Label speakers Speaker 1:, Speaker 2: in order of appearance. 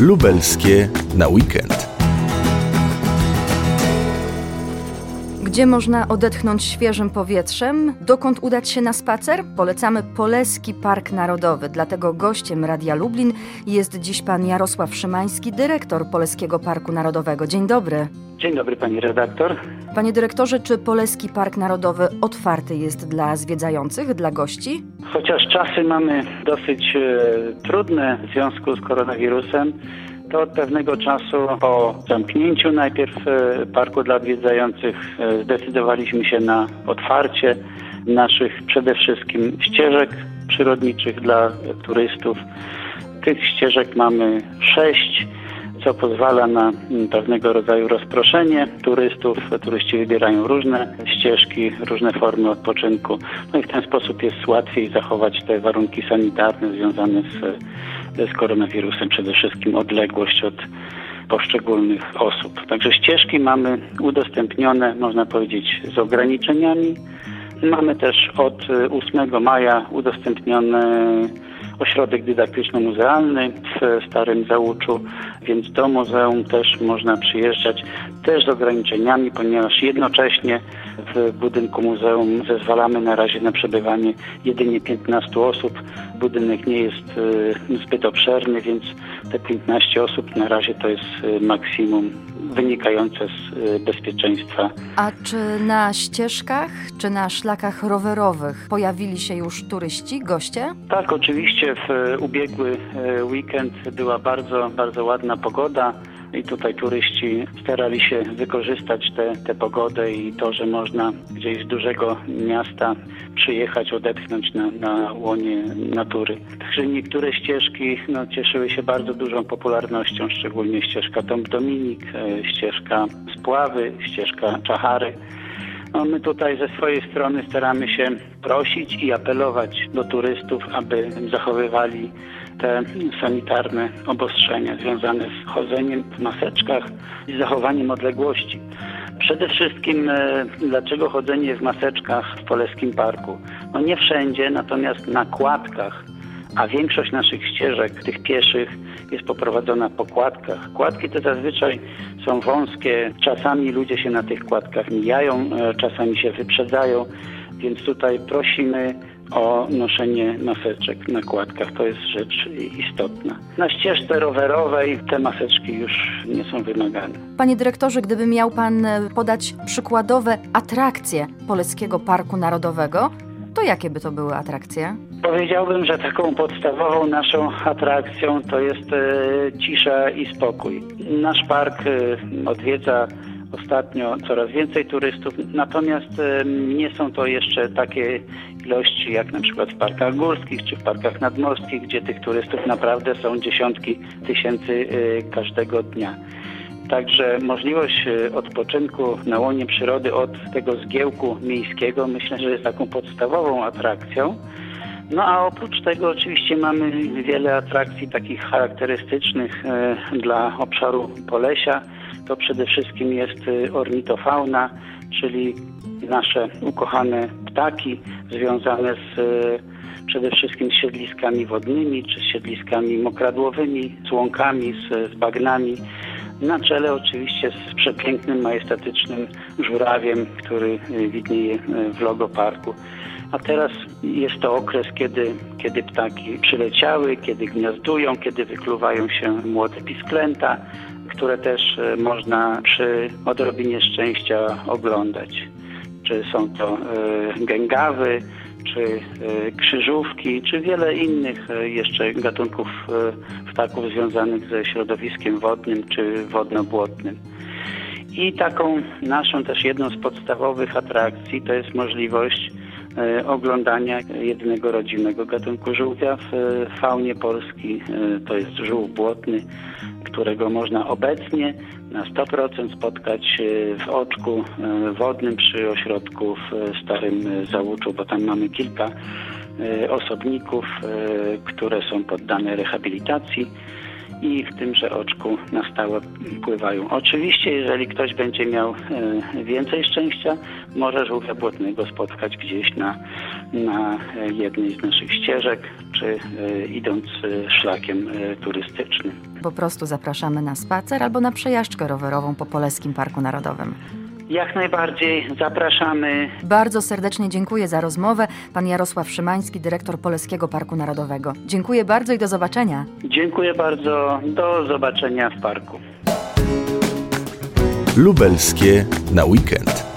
Speaker 1: lubelskie na weekend.
Speaker 2: Gdzie można odetchnąć świeżym powietrzem? Dokąd udać się na spacer? Polecamy Poleski Park Narodowy. Dlatego gościem Radia Lublin jest dziś pan Jarosław Szymański, dyrektor Poleskiego Parku Narodowego. Dzień dobry.
Speaker 3: Dzień dobry pani redaktor.
Speaker 2: Panie dyrektorze, czy Poleski Park Narodowy otwarty jest dla zwiedzających, dla gości?
Speaker 3: Chociaż czasy mamy dosyć e, trudne w związku z koronawirusem, to od pewnego czasu po zamknięciu najpierw e, parku dla odwiedzających e, zdecydowaliśmy się na otwarcie naszych przede wszystkim ścieżek przyrodniczych dla turystów. Tych ścieżek mamy sześć co pozwala na mm, pewnego rodzaju rozproszenie turystów. Turyści wybierają różne ścieżki, różne formy odpoczynku. No i w ten sposób jest łatwiej zachować te warunki sanitarne związane z, z koronawirusem, przede wszystkim odległość od poszczególnych osób. Także ścieżki mamy udostępnione, można powiedzieć, z ograniczeniami. Mamy też od 8 maja udostępnione ośrodek dydaktyczno-muzealny w Starym Załuczu, więc do muzeum też można przyjeżdżać, też z ograniczeniami, ponieważ jednocześnie w budynku muzeum zezwalamy na razie na przebywanie jedynie 15 osób. Budynek nie jest e, zbyt obszerny, więc te 15 osób na razie to jest e, maksimum wynikające z e, bezpieczeństwa.
Speaker 2: A czy na ścieżkach, czy na szlakach rowerowych pojawili się już turyści, goście?
Speaker 3: Tak, oczywiście w ubiegły weekend była bardzo, bardzo ładna pogoda i tutaj turyści starali się wykorzystać tę pogodę i to, że można gdzieś z dużego miasta przyjechać, odetchnąć na, na łonie natury. Także niektóre ścieżki no, cieszyły się bardzo dużą popularnością, szczególnie ścieżka Tom Dominik, e, ścieżka Spławy, ścieżka Czachary. No, my tutaj ze swojej strony staramy się prosić i apelować do turystów, aby zachowywali te sanitarne obostrzenia związane z chodzeniem w maseczkach i zachowaniem odległości. Przede wszystkim e, dlaczego chodzenie w maseczkach w Poleskim Parku? No nie wszędzie, natomiast na kładkach, a większość naszych ścieżek, tych pieszych, jest poprowadzona po kładkach. Kładki te zazwyczaj są wąskie, czasami ludzie się na tych kładkach mijają, e, czasami się wyprzedzają, więc tutaj prosimy o noszenie maseczek na kładkach. To jest rzecz istotna. Na ścieżce rowerowej te maseczki już nie są wymagane.
Speaker 2: Panie dyrektorze, gdyby miał Pan e, podać przykładowe atrakcje Poleckiego Parku Narodowego, to jakie by to były atrakcje?
Speaker 3: Powiedziałbym, że taką podstawową naszą atrakcją to jest e, cisza i spokój. Nasz park e, odwiedza ostatnio coraz więcej turystów, natomiast nie są to jeszcze takie ilości jak na przykład w parkach górskich czy w parkach nadmorskich, gdzie tych turystów naprawdę są dziesiątki tysięcy każdego dnia. Także możliwość y, odpoczynku na łonie przyrody od tego zgiełku miejskiego myślę, że jest taką podstawową atrakcją. No a oprócz tego oczywiście mamy wiele atrakcji takich charakterystycznych y, dla obszaru Polesia. To przede wszystkim jest ornitofauna, czyli nasze ukochane ptaki związane z e, przede wszystkim z siedliskami wodnymi, czy z siedliskami mokradłowymi, z łąkami, z, z bagnami. Na czele oczywiście z przepięknym, majestatycznym żurawiem, który e, widnieje e, w logo parku. A teraz jest to okres, kiedy, kiedy ptaki przyleciały, kiedy gniazdują, kiedy wykluwają się młode pisklęta, które też można przy odrobinie szczęścia oglądać czy są to gęgawy, czy e, krzyżówki, czy wiele innych e, jeszcze gatunków ptaków związanych ze środowiskiem wodnym czy wodno-błotnym. I taką naszą też jedną z podstawowych atrakcji to jest możliwość oglądania jednego rodzimego gatunku żółwia w faunie Polski. To jest żółw błotny, którego można obecnie na 100% spotkać w oczku e, wodnym przy ośrodku w Starym Załuczu, bo tam mamy kilka e, osobników, e, które są poddane rehabilitacji i w tymże oczku na stałe pływają. Oczywiście, jeżeli ktoś będzie miał więcej szczęścia, może żółwia błotnego spotkać gdzieś na, na jednej z naszych ścieżek, czy e, idąc e, szlakiem e, turystycznym.
Speaker 2: Po prostu zapraszamy na spacer albo na przejażdżkę rowerową po Poleskim Parku Narodowym.
Speaker 3: Jak najbardziej zapraszamy.
Speaker 2: Bardzo serdecznie dziękuję za rozmowę. Pan Jarosław Szymański, dyrektor Poleskiego Parku Narodowego. Dziękuję bardzo i do zobaczenia.
Speaker 3: Dziękuję bardzo. Do zobaczenia w parku.
Speaker 1: Lubelskie na weekend.